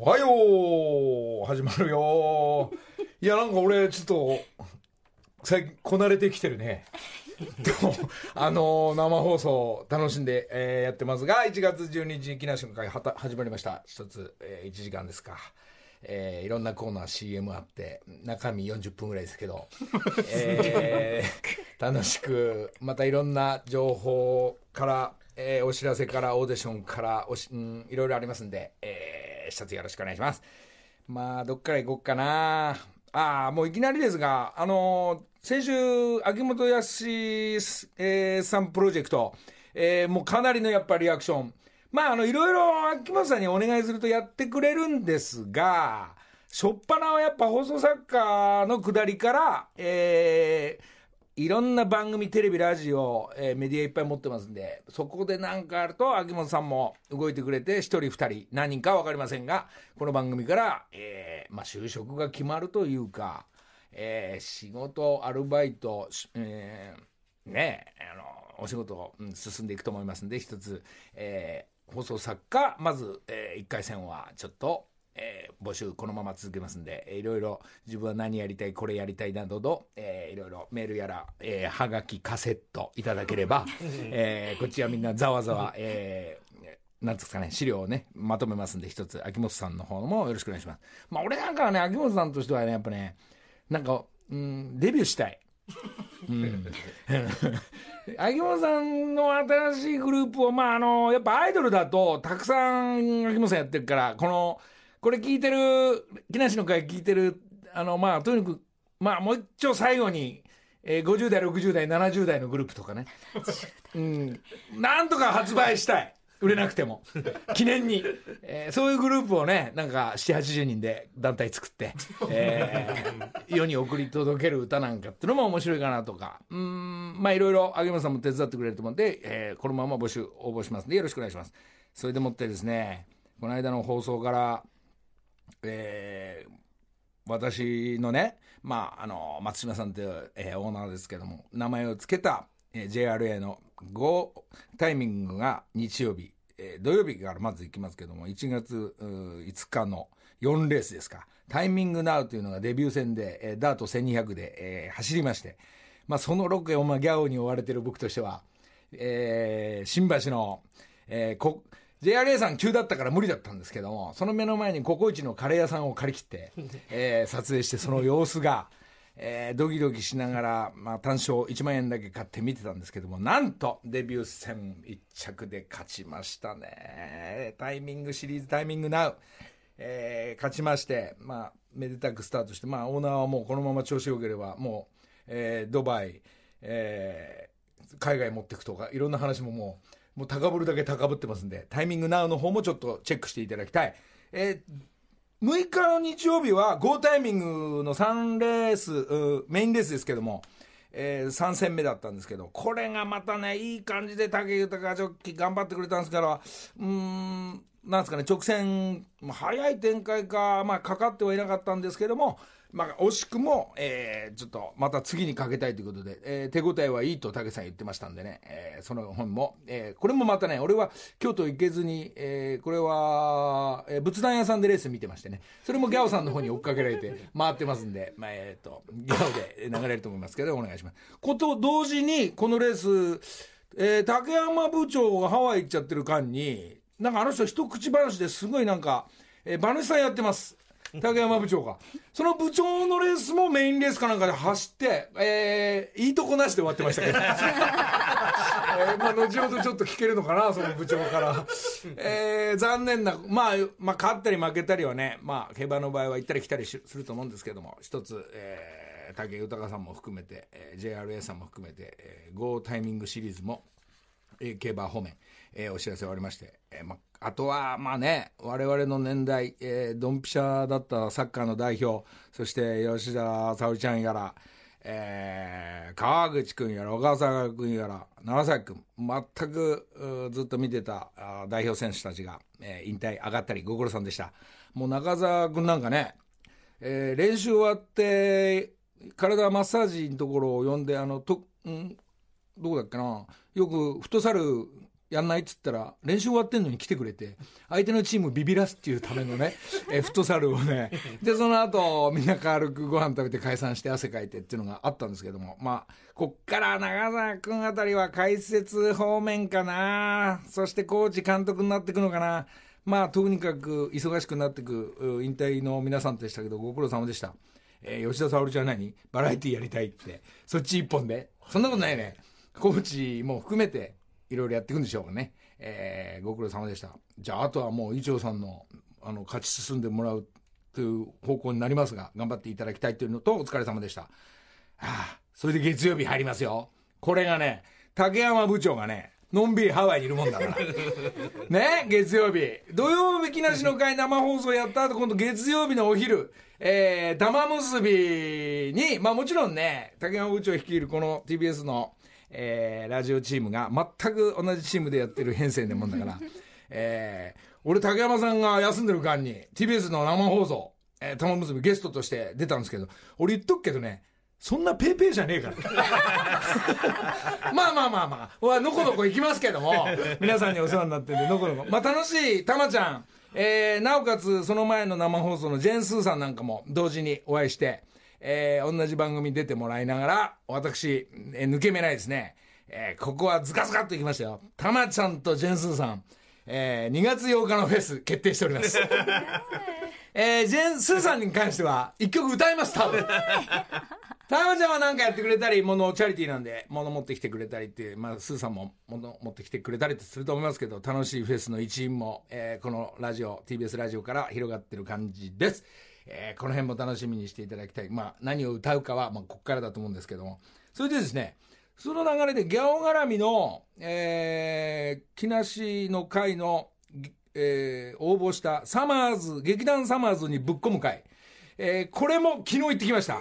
おはよう。始まるよ。いやなんか俺ちょっと最近こなれてきてるね。とあのー生放送楽しんで、えーやってますが1月12日木梨の会始まりました。一つ、え1時間ですか。えーいろんなコーナー CM あって中身40分ぐらいですけど、えー楽しくまたいろんな情報から、えーお知らせからオーディションからおし、うん、いろいろありますんで、えー一つよろしくお願いします。まあどっから行こうかな。ああもういきなりですがあのー先週秋元康、えーさんプロジェクト、えーもうかなりのやっぱリアクション。まああのいろいろ秋元さんにお願いするとやってくれるんですが初っ端はやっぱ放送作家のくだりから、えーいろんな番組テレビラジオ、えーメディアいっぱい持ってますんでそこで何かあると秋元さんも動いてくれて1人2人何人か分かりませんがこの番組から、えーまあ、就職が決まるというか、えー仕事アルバイト、えーねあのお仕事、うん進んでいくと思いますんで一つ、えー放送作家まず、え1回戦はちょっと、えー募集このまま続けますんで、えーいろいろ自分は何やりたいこれやりたいなどの、えーいろいろメールやら、えーはがきカセットいただければ、えーこっちはみんなざわざわ、えーなんですかね、資料をね、まとめますんで、一つ、秋元さんの方もよろしくお願いします。まあ、俺なんかはね、秋元さんとしてはね、やっぱね、なんか、うん、デビューしたい。うん、秋元さんの新しいグループを、まあ、あの、やっぱアイドルだと、たくさん秋元さんやってるから、この、これ聞いてる、木梨の会聞いてる、あの、まあ、とにかく、まあ、もう一丁最後に、えー50代、60代、70代のグループとかね。うん。なんとか発売したい。売れなくても。記念に。えーそういうグループをね、なんか、7、80人で団体作って、えー世に送り届ける歌なんかっていうのも面白いかなとか。うーん、まあいろいろ、秋元さんも手伝ってくれると思うんで、えーこのまま募集、応募しますんで、よろしくお願いします。それでもってですね、この間の放送から、えー私のね、まあ、あの松島さんという、えーオーナーですけども名前を付けた、えー JRA の GO タイミングが日曜日、えー土曜日からまず行きますけども1月5日の4レースですか。タイミングナウというのがデビュー戦で、えーダート1200で、えー走りまして、まあ、そのロケを、ギャオに追われてる僕としては、えー新橋の、えーこ JRA さん急だったから無理だったんですけどもその目の前にココイチのカレー屋さんを借り切って、えー撮影してその様子が、えードキドキしながら、まあ、単勝1万円だけ買って見てたんですけどもなんとデビュー戦1着で勝ちましたね。タイミングシリーズタイミングナウ、えー勝ちまして、まあ、めでたくスタートして、まあ、オーナーはもうこのまま調子よければもう、えードバイ、えー海外持っていくとかいろんな話ももうもう高ぶるだけ高ぶってますんでタイミングナウの方もちょっとチェックしていただきたい。えー6日の日曜日は GO タイミングの3レースメインレースですけども、え3戦目だったんですけどこれがまたねいい感じで武豊ジョッキ頑張ってくれたんですからうーんなんですかね直線早い展開か、まあ、かかってはいなかったんですけども、まあ、惜しくも、えーちょっとまた次にかけたいということで、えー手応えはいいと武さん言ってましたんでね、えーその本も、えーこれもまたね俺は京都行けずに、えーこれは、えー仏壇屋さんでレース見てましてねそれもギャオさんの方に追っかけられて 回ってますんで、まあえー、とギャオで流れると思いますけどお願いします。こと同時にこのレース、えー竹山部長がハワイ行っちゃってる間になんかあの人一口話ですごいなんか、えー、馬主さんやってます。竹山部長が。その部長のレースもメインレースかなんかで走って、えーいいとこなしで終わってましたけど。えーまあ、後ほどちょっと聞けるのかな、その部長から。えー残念な、まあ、まあ、勝ったり負けたりはね、まあ、競馬の場合は行ったり来たりすると思うんですけども、一つ、えー、武豊さんも含めて、えー JRA さんも含めて、えー、GO タイミングシリーズも、えー競馬方面、えーお知らせ終わりまして、えーまあ、とはまあね我々の年代、えードンピシャだったサッカーの代表そして吉田沙保里ちゃんやら、えー川口君やら小笠原君やら長崎君全くずっと見てたあ代表選手たちが、えー引退上がったりご苦労さんでした。もう中澤君なんかね、えー練習終わって体マッサージのところを呼んであのと、ん、どこだっけなよくフットサルやんない？っつったら、練習終わってんのに来てくれて、相手のチームビビらすっていうためのね、えフットサルをね、で、その後、みんな軽くご飯食べて解散して汗かいてっていうのがあったんですけども、まあ、こっから長澤くんあたりは解説方面かな、そしてコーチ監督になってくのかな、まあ、とにかく忙しくなってく引退の皆さんでしたけど、ご苦労様でした。えー吉田沙保里ちゃん何？バラエティやりたいって。そっち一本で。そんなことないね。コーチも含めて、いろいろやっていくんでしょうかね。えーご苦労様でした。じゃあ、あとはもう、伊調さんの、あの、勝ち進んでもらうという方向になりますが、頑張っていただきたいというのと、お疲れ様でした。はあ、それで月曜日入りますよ。これがね、竹山部長がね、のんびりハワイにいるもんだから。ね、月曜日。土曜日木梨の会生放送やった後、今度月曜日のお昼、えー、玉結びに、まあもちろんね、竹山部長率いるこの TBS の、えー、ラジオチームが全く同じチームでやってる編成でもんだから、えー、俺竹山さんが休んでる間に TBS の生放送、えー、玉結びゲストとして出たんですけど、俺言っとくけどね、そんなペーペーじゃねえから。まあまあまあまあ、はのこのこ行きますけども、皆さんにお世話になってるんで、のこのこ。まあ楽しい、たまちゃん、えー、なおかつその前の生放送のジェーン・スーさんなんかも同時にお会いして、えー、同じ番組に出てもらいながら、私、えー抜け目ないですね。えー、ここはズカズカっといきましたよ。たまちゃんとジェーン・スーさん、えー、2月8日のフェス決定しております。えー、ジェーン・スーさんに関しては、一曲歌います、多分。たまちゃんは何かやってくれたり、物、チャリティーなんで、物持ってきてくれたりっていう、まあ、スーさんも物持ってきてくれたりってすると思いますけど、楽しいフェスの一員も、えーこのラジオ、TBS ラジオから広がってる感じです。えーこの辺も楽しみにしていただきたい。まあ、何を歌うかは、まあ、ここからだと思うんですけども。それでですね、その流れで、ギャオ絡みの、えー、木梨の会の、えー応募したサマーズ、劇団サマーズにぶっ込む会。えーこれも昨日行ってきました。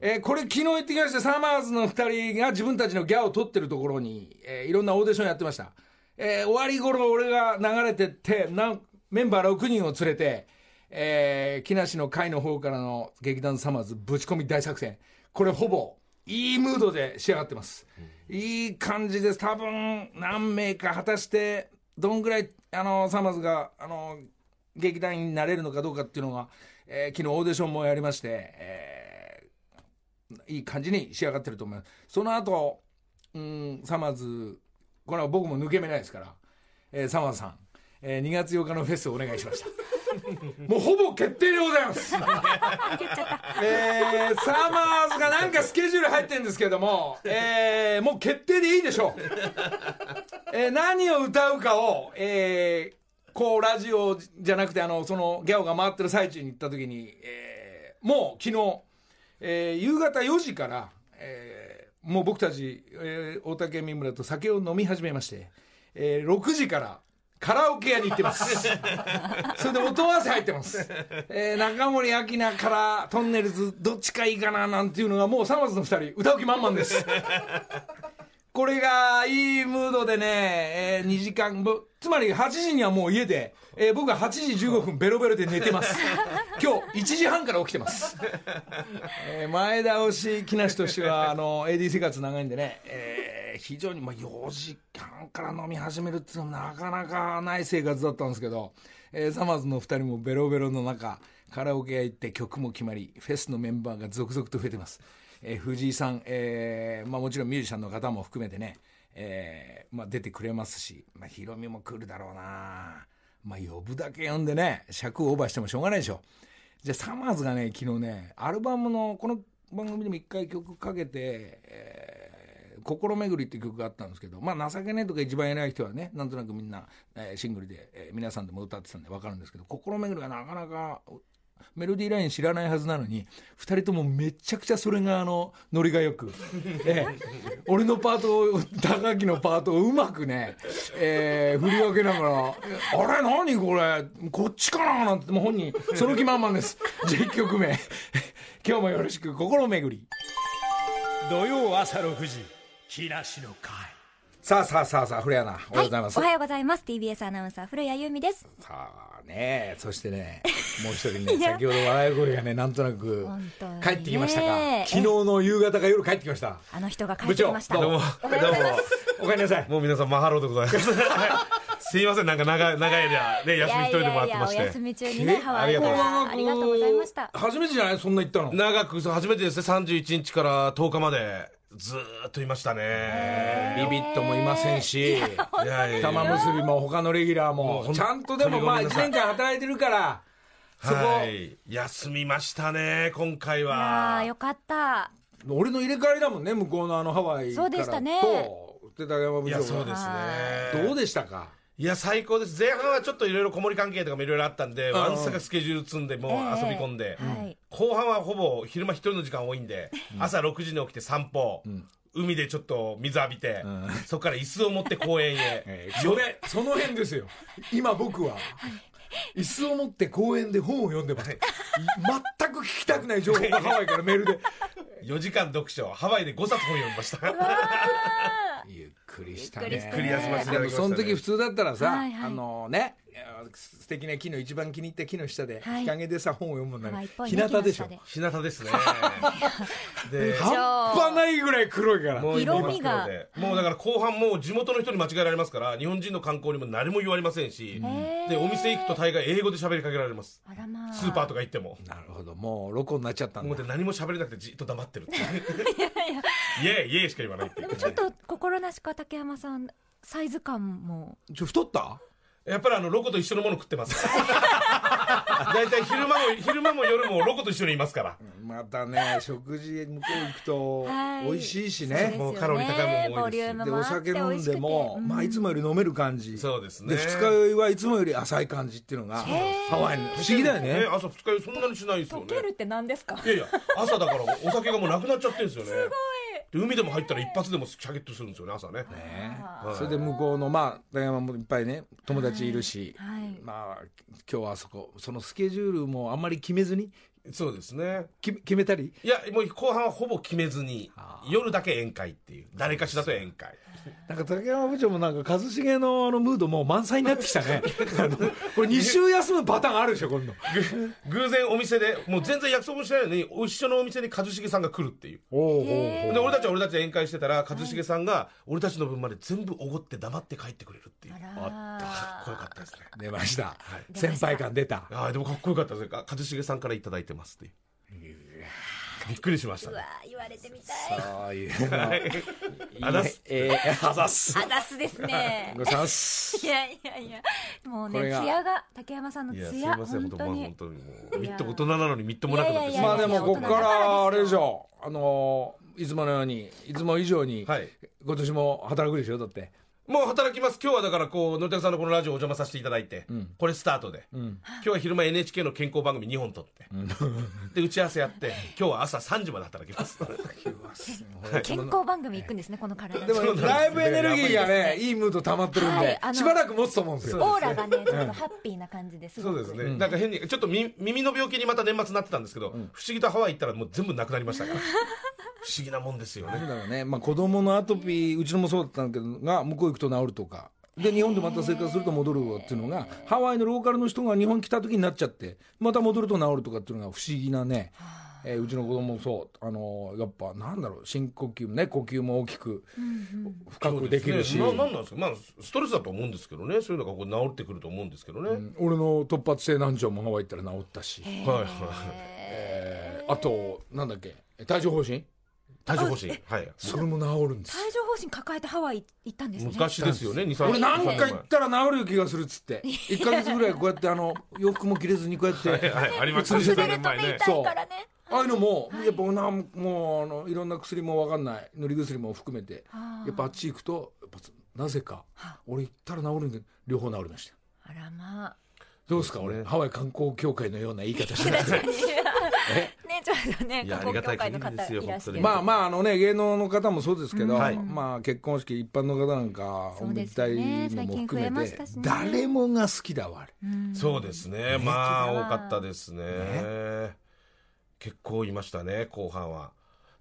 えーこれ昨日行ってきましたサマーズの2人が自分たちのギャオを取ってるところに、えーいろんなオーディションやってました、えー終わり頃俺が流れてってなんメンバー6人を連れて、えー木梨の会の方からの劇団サマーズぶち込み大作戦これほぼいいムードで仕上がってます、いい感じです多分何名か果たしてどんぐらいあのサマーズがあの劇団員になれるのかどうかっていうのが、えー昨日オーディションもやりまして、えーいい感じに仕上がってると思います。その後、うん、サマーズ、これは僕も抜け目ないですから、えーサマーズさん、えー2月8日のフェスをお願いしました。もうほぼ決定でございます。えーサマーズがなんかスケジュール入ってるんですけども、えーもう決定でいいでしょう。えー何を歌うかを、えーこうラジオじゃなくてあのそのギャオが回ってる最中に行った時に、えーもう昨日、えー夕方4時から、えーもう僕たち、えー大竹三村と酒を飲み始めまして、えー6時からカラオケ屋に行ってます。それで音合わせ入ってます。えー中森明菜からトンネルズどっちかいいかななんていうのがもう3月の2人歌う気満々です。これがいいムードでね、えー2時間ぶ、つまり8時にはもう家で、えー僕は8時15分ベロベロで寝てます。今日1時半から起きてます。えー前倒し木梨としては、あの、AD 生活長いんでね、えー非常に、まあ、4時間から飲み始めるっていうのはなかなかない生活だったんですけど、えーサマーズの2人もベロベロの中、カラオケ屋行って曲も決まり、フェスのメンバーが続々と増えてます。えー藤井さん、えーまあ、もちろんミュージシャンの方も含めてね、えーまあ、出てくれますし、まあ、ヒロミも来るだろうなまあ、呼ぶだけ呼んでね、尺をオーバーしてもしょうがないでしょ。じゃあ、サマーズがね、昨日ね、アルバムの、この番組でも一回曲かけて、えー心巡りっていう曲があったんですけど、まあ、情けねえとか一番偉い人はね、なんとなくみんな、えーシングルで、えー皆さんでも歌ってたんで分かるんですけど、心巡りがなかなか、メロディーライン知らないはずなのに、二人ともめちゃくちゃそれがあの、ノリがよく、ええ俺のパートを、高木のパートをうまくね、えー振り分けながら、あれ何これ？こっちかななんて、もう本人、その気満々です。じゃあ一曲目。今日もよろしく、心巡り。土曜朝6時木梨の会さあさあさあさあ、古谷アナ、おはようございます。おはようございます。TBS アナウンサー古谷由美です。さあね、そしてね、もう一人ね、先ほど笑い声がね、なんとなく帰ってきましたか。昨日の夕方か夜帰ってきました。あの人が帰ってきました。部長どうも、おはようございます。おかえりなさい。もう皆さん、マハローでございます。すいません、なんか長い、長い間、ね、休み一人でもらってましいやいやいやお休て。み中にねハワイありがとう。ございからありがとうございました。初めてじゃない？そんな行ったの。長く、そう初めてですね、31日から10日まで、ずーっといましたね。ビビットもいませんし、玉結びも他のレギュラーも、ちゃんとでもまあ1ごめんなさい年間働いてるから、そこ、はい。休みましたね、今回は。ー。よかった。俺の入れ替わりだもんね、向こうのあのハワイからそうでしたね。と、で竹山部い長が。や、そうですね。どうでしたか？いや、最高です。前半はちょっといろいろ子守関係とかもいろいろあったんで、んワンサがスケジュール積んで、もう遊び込んで、はい。後半はほぼ昼間一人の時間多いんで、朝6時に起きて散歩、海でちょっと水浴びて、そこから椅子を持って公園へ。えーそれその辺ですよ。今僕は椅子を持って公園で本を読んでます。全く聞きたくない情報がハワイからメールで。4時間読書、ハワイで5冊本読みました。くりしたね。ゆっくり休ませていただきましたね。でもその時普通だったらさ、はいはい。あのね素敵な木の一番気に入った木の下で、はい。日陰でさ本を読むんだ日ね向でしょ？日向ですね。で、半端ないぐらい黒いから。もう色味が。もうだから後半もう地元の人に間違えられますから、日本人の観光にも何も言われませんし、で、お店行くと大概英語で喋りかけられます。スーパーとか行っても。なるほどもうロコになっちゃったんだ。もうで何も喋れなくてじっと黙ってる。っ ていう。イエーイイエーイしか言わないっていう。でもちょっと心なしか竹山さんサイズ感も。ちょ太った？やっぱりあの、ロコと一緒のもの食ってます。大体昼間も、昼間も夜もロコと一緒にいますから。またね食事向こう行くとはい。美味しいしね、もうカロリー高いもんも多いですしでお酒飲んでも、まあ、いつもより飲める感じ。そうですね。で二日酔いはいつもより浅い感じっていうのがハワイの。不思議だよね。朝二日酔いそんなにしないですよね。って何ですか？いやいや、朝だからお酒がもうなくなっちゃってるんですよね。すごい。で、海でも入ったら一発でもシャゲッとするんですよね、朝ね。ねはい。それで向こうのまあ大山もいっぱいね友達いるし、はい。まあ今日はあそこそのスケジュールもあんまり決めずにそうですね。き決めたり？いや、もう後半はほぼ決めずにあ、夜だけ宴会っていう。誰かしらと宴会。なんか竹山部長もなんか一茂のあのムードもう満載になってきたね これ2週休むパターンあるでしょ今度 偶然お店で、もう全然約束もしてないのに、一緒のお店に一茂さんが来るっていう。おおで、俺たちは俺たちで宴会してたら、一茂さんが、俺たちの分まで全部おごって黙って帰ってくれるっていう。あかっこよかったですね。出ました、い先輩感出たああ、でもかっこよかったですね。一茂さんからいただいてますっていう。びっくりしましたうね。わ言われてみたい。そういうの。あざっす。えー、あざっす。あざすですね。ございます。いやいやいや。もうね艶が。竹山さんのいや、すい艶ません、本当まあ本当に本当にもう、みっと大人なのにみっともなくなっていやいやいやまあでもここからあれでしょょあのいつものようにいつも以上にはい。今年も働くでしょだってもう働きます。今日はだから、こう、のりたけさんのこのラジオお邪魔させていただいて、これスタートで、ん。今日は昼間 NHK の健康番組2本撮って、で、打ち合わせやって、今日は朝3時まで働きます。健康番組行くんですねこの体。でもそうなんです。だいぶエネルギーがねいいいムード溜まってるんでしばらく持つと思うんですよ。オーラがねちょっとハッピーな感じですごく。そうですね。なんか変に、ちょっとみ耳の病気にまた年末になってたんですけど、不思議とハワイ行ったらもう全部なくなりましたから。不思議なもんですよね。なんだろうね。まあ子供のアトピーうちのもそうだったんだけどが向こう行くと治るとか。で日本でまた生活すると戻るわっていうのがハワイのローカルの人が日本来た時になっちゃってまた戻ると治るとかっていうのが不思議なね、えーうちの子供もそう。あのやっぱなんだろう。深呼吸もね呼吸も大きく深くできるし、そうですね。ななんなんですか？まあ、ストレスだと思うんですけどね。そういうのがこう治ってくると思うんですけどね。うん。俺の突発性難聴もハワイ行ったら治ったし、はいはい。えーあとなんだっけ？帯状疱疹？帯状疱疹。はい。それも治るんです。帯状疱疹抱えてハワイ行ったんですね。昔ですよね、2、3俺何回行ったら治る気がするっつって。1か月ぐらいこうやってあの洋服も着れずにこうやって はいはい、ありましたね、3滑ると年前ね。目痛いからねああいうのもやっぱなんもうあのいろんな薬も分かんない。塗り薬も含めて。やっぱあっち行くとやっぱなぜか俺行ったら治るんで両方治りました。あらまどうですか？俺ハワイ観光協会のような言い方してますあ ねちょっとねいや観光協会のありがたい限りですよ方いらして本当に。まあまああのね芸能の方もそうですけど、はい。まあ結婚式一般の方なんかおそうですめでたいのも含最近増えまめしてたしね。誰もが好きだわそうですね。まあ、多かったですね。結構いましたね、後半は。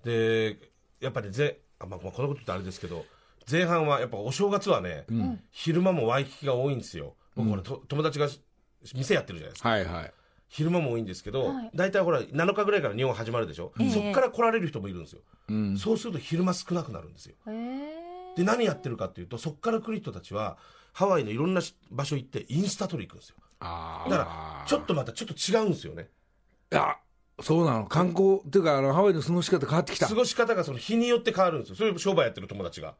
で、やっぱりぜ、あまあ、まあこのこと言ってあれですけど、前半はやっぱお正月はね、昼間もワイキキが多いんですよ。僕ほら、と友達が店やってるじゃないですか。はいはい昼間も多いんですけど、はい。大体ほら7日ぐらいから日本始まるでしょ、ええ。そっから来られる人もいるんですよ、うん。そうすると昼間少なくなるんですよ。へえで何やってるかっていうとそっから来る人たちはハワイのいろんなし場所行ってインスタ撮り行くんですよ。あだからちょっとまたちょっと違うんですよね。いやそうなの。観光っていうかあのハワイの過ごし方変わってきた。過ごし方がその日によって変わるんですよ。それ商売やってる友達が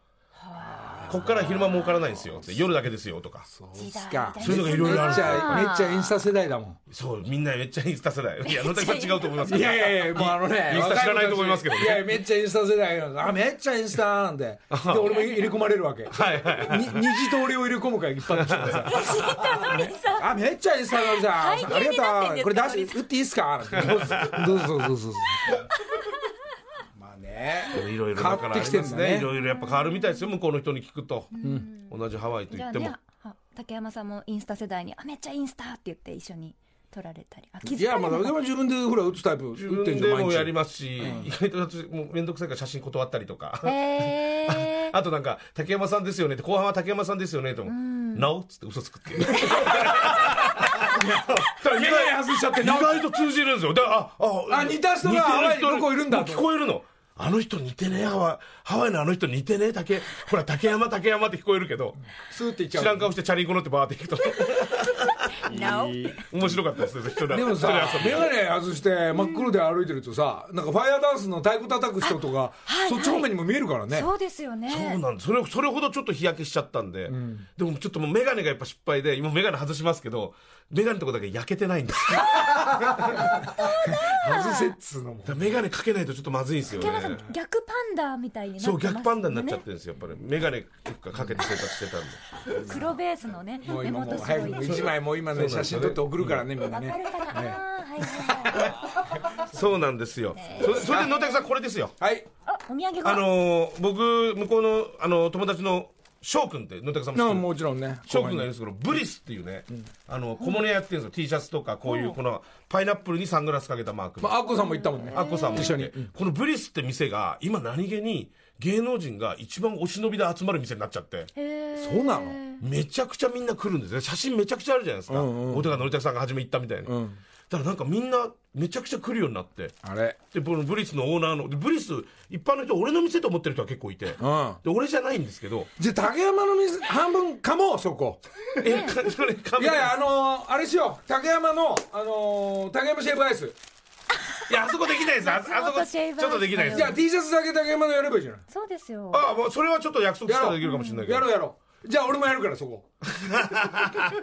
こっから昼間儲からないんですよ。って夜だけですよとか。そう時代かそういうのがいろいろあるんですよ。めっちゃめっちゃインスタ世代だもん。そうみんなめっちゃインスタ世代。いや野崎さん違うと思いますけど。いやいやいやもうあのねインスタ知らないと思いますけどね。いやめっちゃインスタ世代あめっちゃインスタなんで。で俺も入れ込まれるわけ。はいはいに二次通りを入れ込むから一般の人がさあ めっちゃインスタなんじゃん。ありがとう。これ出し打っていいっすかどうぞ。どうぞ。どうぞね。いろいろ変わってだからありますきてんだね。ねいろいろやっぱ変わるみたいですよ向こうの人に聞くと、同じハワイと言っても、ねあ竹山さんもインスタ世代にあめっちゃインスタって言って一緒に撮られたりあ気づいやまあでも自分でほら打つタイプ自打って分でもんじゃん毎日。やりますし、意外と私もう面倒くさいから写真断ったりとか、あとなんか竹山さんですよねって後半は竹山さんですよねとも「なお」っつって嘘つくっていう。眼鏡外しちゃって意外と通じるんですよ。だからあああ似た人が向こういるんだもう聞こえるのあの人似てねえ。ハワイハワイのあの人似てねえ。竹ほら竹山竹山って聞こえるけど。スーって言っちゃう。知らん顔してチャリンコ乗ってバーって行くと面白かったですねでもさ眼鏡外して真っ黒で歩いてるとさなんかファイアダンスの太鼓叩く人とかはいそっち方面にも見えるからね。そうですよね。そうなんです。それそれほどちょっと日焼けしちゃったんで、でもちょっともう眼鏡がやっぱ失敗で今眼鏡外しますけど眼鏡のとこだけ焼けてないんです。外せっつうのも眼鏡かけないとちょっとまずいんですよね。逆パンダみたいになってそう逆パンダになっちゃってるんですよやっぱり。眼鏡かけて生活してたんで。黒ベースのねもう目元すごいく一枚もう今ね写真撮って送るからねみんなね。そうなんですよ、それそれで野竹さんこれですよ。はい。あお土産が。あのー僕向こうのあの友達の翔くんって野竹さんも知ってる？なもちろんね。翔くんがいるんですけどブリスっていうね、あの小物屋やってるんですよ。T シャツとかこういうこのパイナップルにサングラスかけたマークの。まあアッコさんも行ったもんね。アッコさんも一緒にうん。このブリスって店が今何気に芸能人が一番お忍びで集まる店になっちゃって。そうなの？めちゃくちゃみんな来るんですね。写真めちゃくちゃあるじゃないですか。うんうん。大手川典武さんが初め行ったみたいに、ん。だからなんかみんなめちゃくちゃ来るようになって。あれ？でこのブリスのオーナーのでブリス一般の人俺の店と思ってる人は結構いて、うん。で俺じゃないんですけど。じゃあ竹山の水半分かもそこ。えかそれカメラいやいやあのーあれしよう。竹山のあのー竹山シェイブアイスいやあそこできないです。ああそこちょっとできないです。じゃあ T シャツだけ竹山のやればいいじゃない。そうですよ。あもうそれはちょっと約束したらできるかもしれないけど。やろうやろうじゃあ俺もやるからそこ。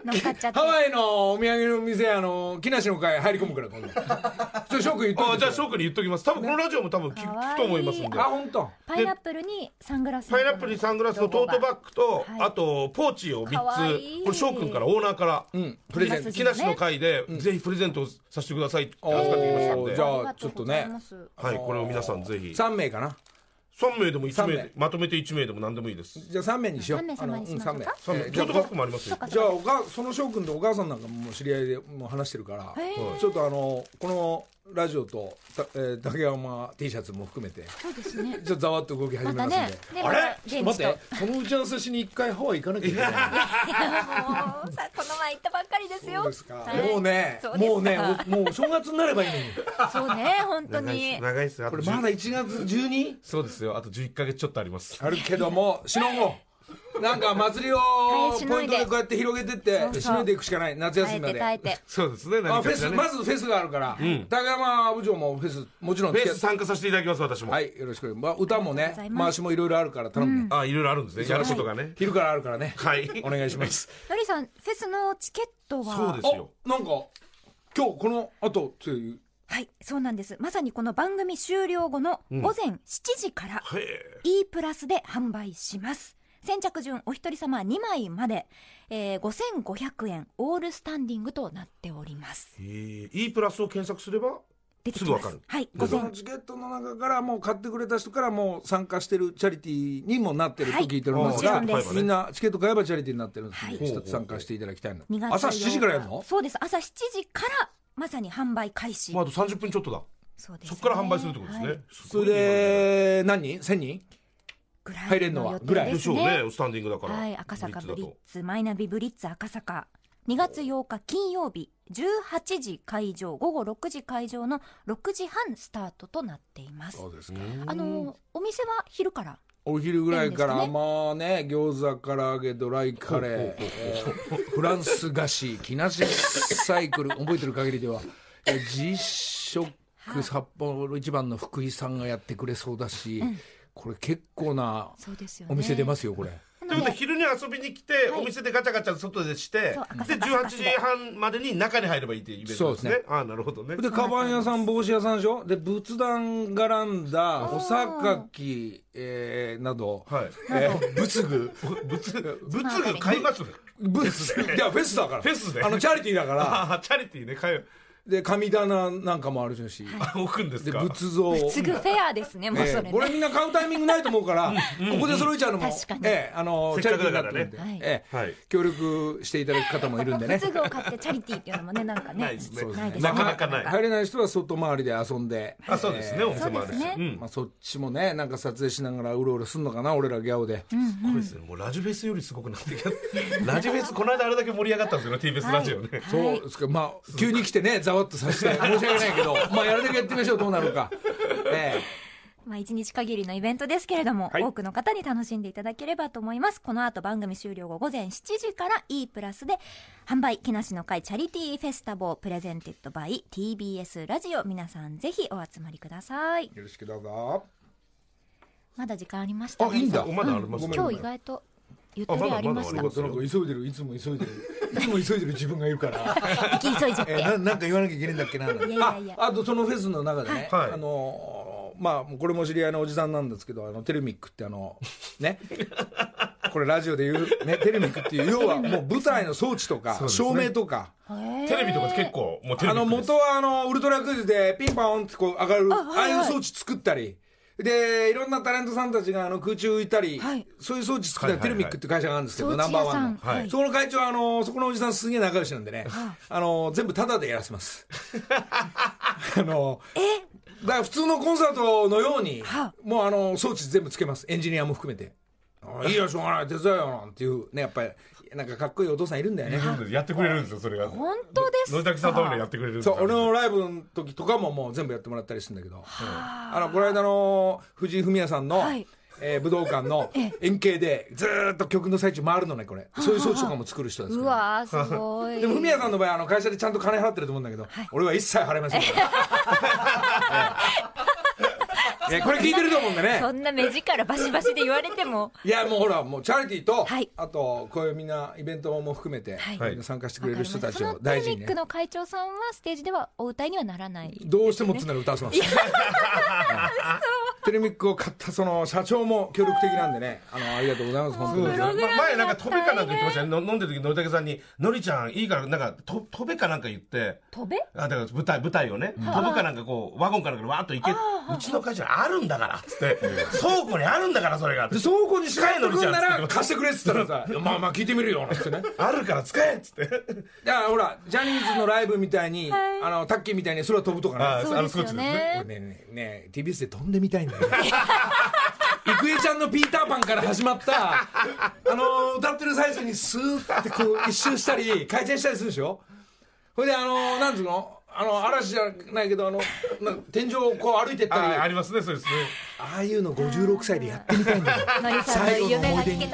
乗っかっちゃって。ハワイのお土産の店あの木梨の会入り込むから今度。ちょっと翔くん言っといてあじゃあ翔くんに言っときます。多分このラジオも多分聞かわいいくと思いますんで。あ本当。パイナップルにサングラスパイナップルにサングラスのトートバッグと、はい。あとポーチをかわ3いい。つこれ翔くんからオーナーから、うんプレゼント。ト木梨の会で、ぜひプレゼントさせてくださいって預かってきましたんで。おーじゃあありがとうございます。はいこれを皆さんぜひ。3名かな3名でも1名でまとめて1名でも何でもいいです。じゃあ3名にしよう。三名様にしましょうか？あのうん三3名名。えーじゃあトートバッグもありますよ。じゃあおかその翔くんとお母さんなんかもう知り合いでもう話してるからちょっとあのこのラジオとた、えー、竹山 T シャツも含めて。そうですね。ちょっとざわっと動き始めますんで、ねねあれ？ちょっと待って。この打ち合わせしに一回ハワイ行かなきゃいけないもう さこの前行ったばっかりですよ。そうですか、はい。もうねそうですか。もうねおもうお正月になればいいのに。そうね本当長いにっす長いっすあことれまだ10 1月 12? そうですよ。あと11か月ちょっとあります。あるけどもしのごなんか祭りをポイントでこうやって広げてって締めていくしかない。夏休みまで。て耐えて。そうですねあフェス何かしらねまずフェスがあるから、高山部長もフェスもちろんベー付き合ス参加させていただきます私も、はいよろしく、まあ、歌もありがとうねございます。回しもいろいろあるから頼むね、あいろいろあるんですね。やることがね。昼からあるからね。はい。お願いします。のりさんフェスのチケットは？そうですよ。あなんか今日この後という。はいそうなんです。まさにこの番組終了後の午前7時から E プラスで販売します先着順お一人様2枚まで、えー、5500円オールスタンディングとなっております。えー。E プラスを検索すれば出てきます。すぐわかる。はいで午前そのチケットの中からもう買ってくれた人からもう参加してるチャリティーにもなってると聞いておりますが、はいみんなチケット買えばチャリティーになってるんです一つ参加していただきたいな2月朝7時からやるの？そうです。朝7時からまさに販売開始、まあ、あと30分ちょっとだ。そうですね。そこから販売するってことですね、はい。それで何？人 ?1000 人？ぐらい入れんのはぐらいでしょうね。ねスタンディングだから。はい、赤坂ブリッツ、マイナビブリッツ赤坂。2月8日金曜日、18時会場、午後6時会場の6時半スタートとなっています。そうですか。あの、お店は昼から？お昼ぐらいから、いいんですかまあね餃子唐揚げドライカレー、え ーフランス菓子木梨サイクル覚えてる限りでは、えー実食札幌一番の福井さんがやってくれそうだし、これ結構な。お店出ますよこれ。ということで昼に遊びに来て、はい。お店でガチャガチャ外でしてで坂18時半までに中に入ればいいっていうイベントですね。そうですああなるほどね。でカバン屋さん帽子屋さんでしょ？で仏壇絡んだ穂榊、えーなど、はい。えー仏具。仏仏具。買います？仏いやフェスだから。フェスで。あのチャリティーだから。チャリティーね買うで神棚なんかもあるし、あ置くんですでか仏像。すぐフェアですね、もうそれね。ええ。これみんな買うタイミングないと思うから、ここで揃えちゃうのも、確かに。ええあのせっかくだからね。チャリティーになってるんで。はい。ええ。はい。協力していただく方もいるんでね。仏具を買ってチャリティーっていうのもね、なんかね。ないですね。そうですなかなかない。入れない人は外回りで遊んで、あそうですね。お店もあるしそうですね。うん。まあ、そっちもねなんか撮影しながらうろうろすんのかな俺らギャオで、これですねもうラジフェスよりすごくなってきた。ラジフェスこの間あれだけ盛り上がったんですよね。TBS ラジオね。そうですか。まあ急に来てねざわっとさせて 申し訳ないけどまあやるだけやってみましょうどうなるか。えまあ、一日限りのイベントですけれども、はい多くの方に楽しんでいただければと思います。この後番組終了後午前7時から E プラスで販売、木梨の会チャリティーフェスタボー presented by TBS ラジオ。皆さんぜひお集まりくださいえ。よろしくどうぞ。まだ時間ありましたあいいんだまだありますうん今日意外とゆったりありました。あまなんか急いでるいつも急いでる。いつも急いでる自分がいるから。急いじゃって。えななんか言わなきゃいけないんだっけな。いやいやいや。ああとそのフェスの中でね、はい。あのーまあこれも知り合いのおじさんなんですけどあのテルミックってあの ね。これラジオで言うねテルミックっていう 要はもう舞台の装置とか、照明とか。テレビとか結構もうテレビあの元はあのウルトラクイズでピンポンってこう上がるあ,、あいう装置作ったりでいろんなタレントさんたちがあの空中浮いたり、はい。そういう装置作ったはいはいはい。テルミックっていう会社があるんですけど、装ナンバーワンの。はい。そこの会長はあのそこのおじさんすげえ仲良しなんでね、あの全部タダでやらせます。あのだから普通のコンサートのように、はもうあの装置全部つけます。エンジニアも含めて。あいいよしょうがない。手伝えよなんていうねやっぱりなんかかっこいいお父さんいるんだよね。やってくれるんですよそれが。本当ですか？野崎さんのためにやってくれるそう俺のライブの時とかももう全部やってもらったりするんだけど、あ。のこの間の藤井フミヤさんの、はい。えー武道館の え円形でずーっと曲の最中回るのねこれ。そういう装置とかも作る人ですうわー、すごい。でもフミヤさんの場合あの会社でちゃんと金払ってると思うんだけど、俺は一切払いませんから、ええいやこれ聞いてると思うんでね。そんな目力バシバシで言われても。いやもうほらもうチャリティーと、はい。あとこういうみんなイベントも含めて、はい。参加してくれる人たちを大事にね。レミックの会長さんはステージではお歌いにはならない。どうしてもっつうなら歌わせます。テレミックを買ったその社長も協力的なんでね、あのありがとうございます。本当に。ま前なんか飛べかなんか言ってましたね。の飲んでる時のりたけさんに「のりちゃんいいからなんかと飛べかなんか言って飛べ？あだから舞台舞台をね、飛ぶかなんかこうワゴンかなんかでわーっと行けうちの会社にあるんだからっつって。倉庫にあるんだからそれが。で倉庫に使えるんな使えらるの貸してくれっつったらさ、まあまあ聞いてみるよなんつってね。あるから使えっつって。だからほらジャニーズのライブみたいに、あのタッキーみたいに空飛ぶとかね。あそうですよあのね。俺ねねね TBS で飛んでみたいんだよ。郁恵ちゃんのピーターパンから始まったあの歌ってる最中にスーッてこう一周したり回転したりするでしょほいであのなんつうのあの嵐じゃないけどあの天井をこう歩いてったりあありますねそうですねああいうの56歳でやってみたいんだよ最後の思い出に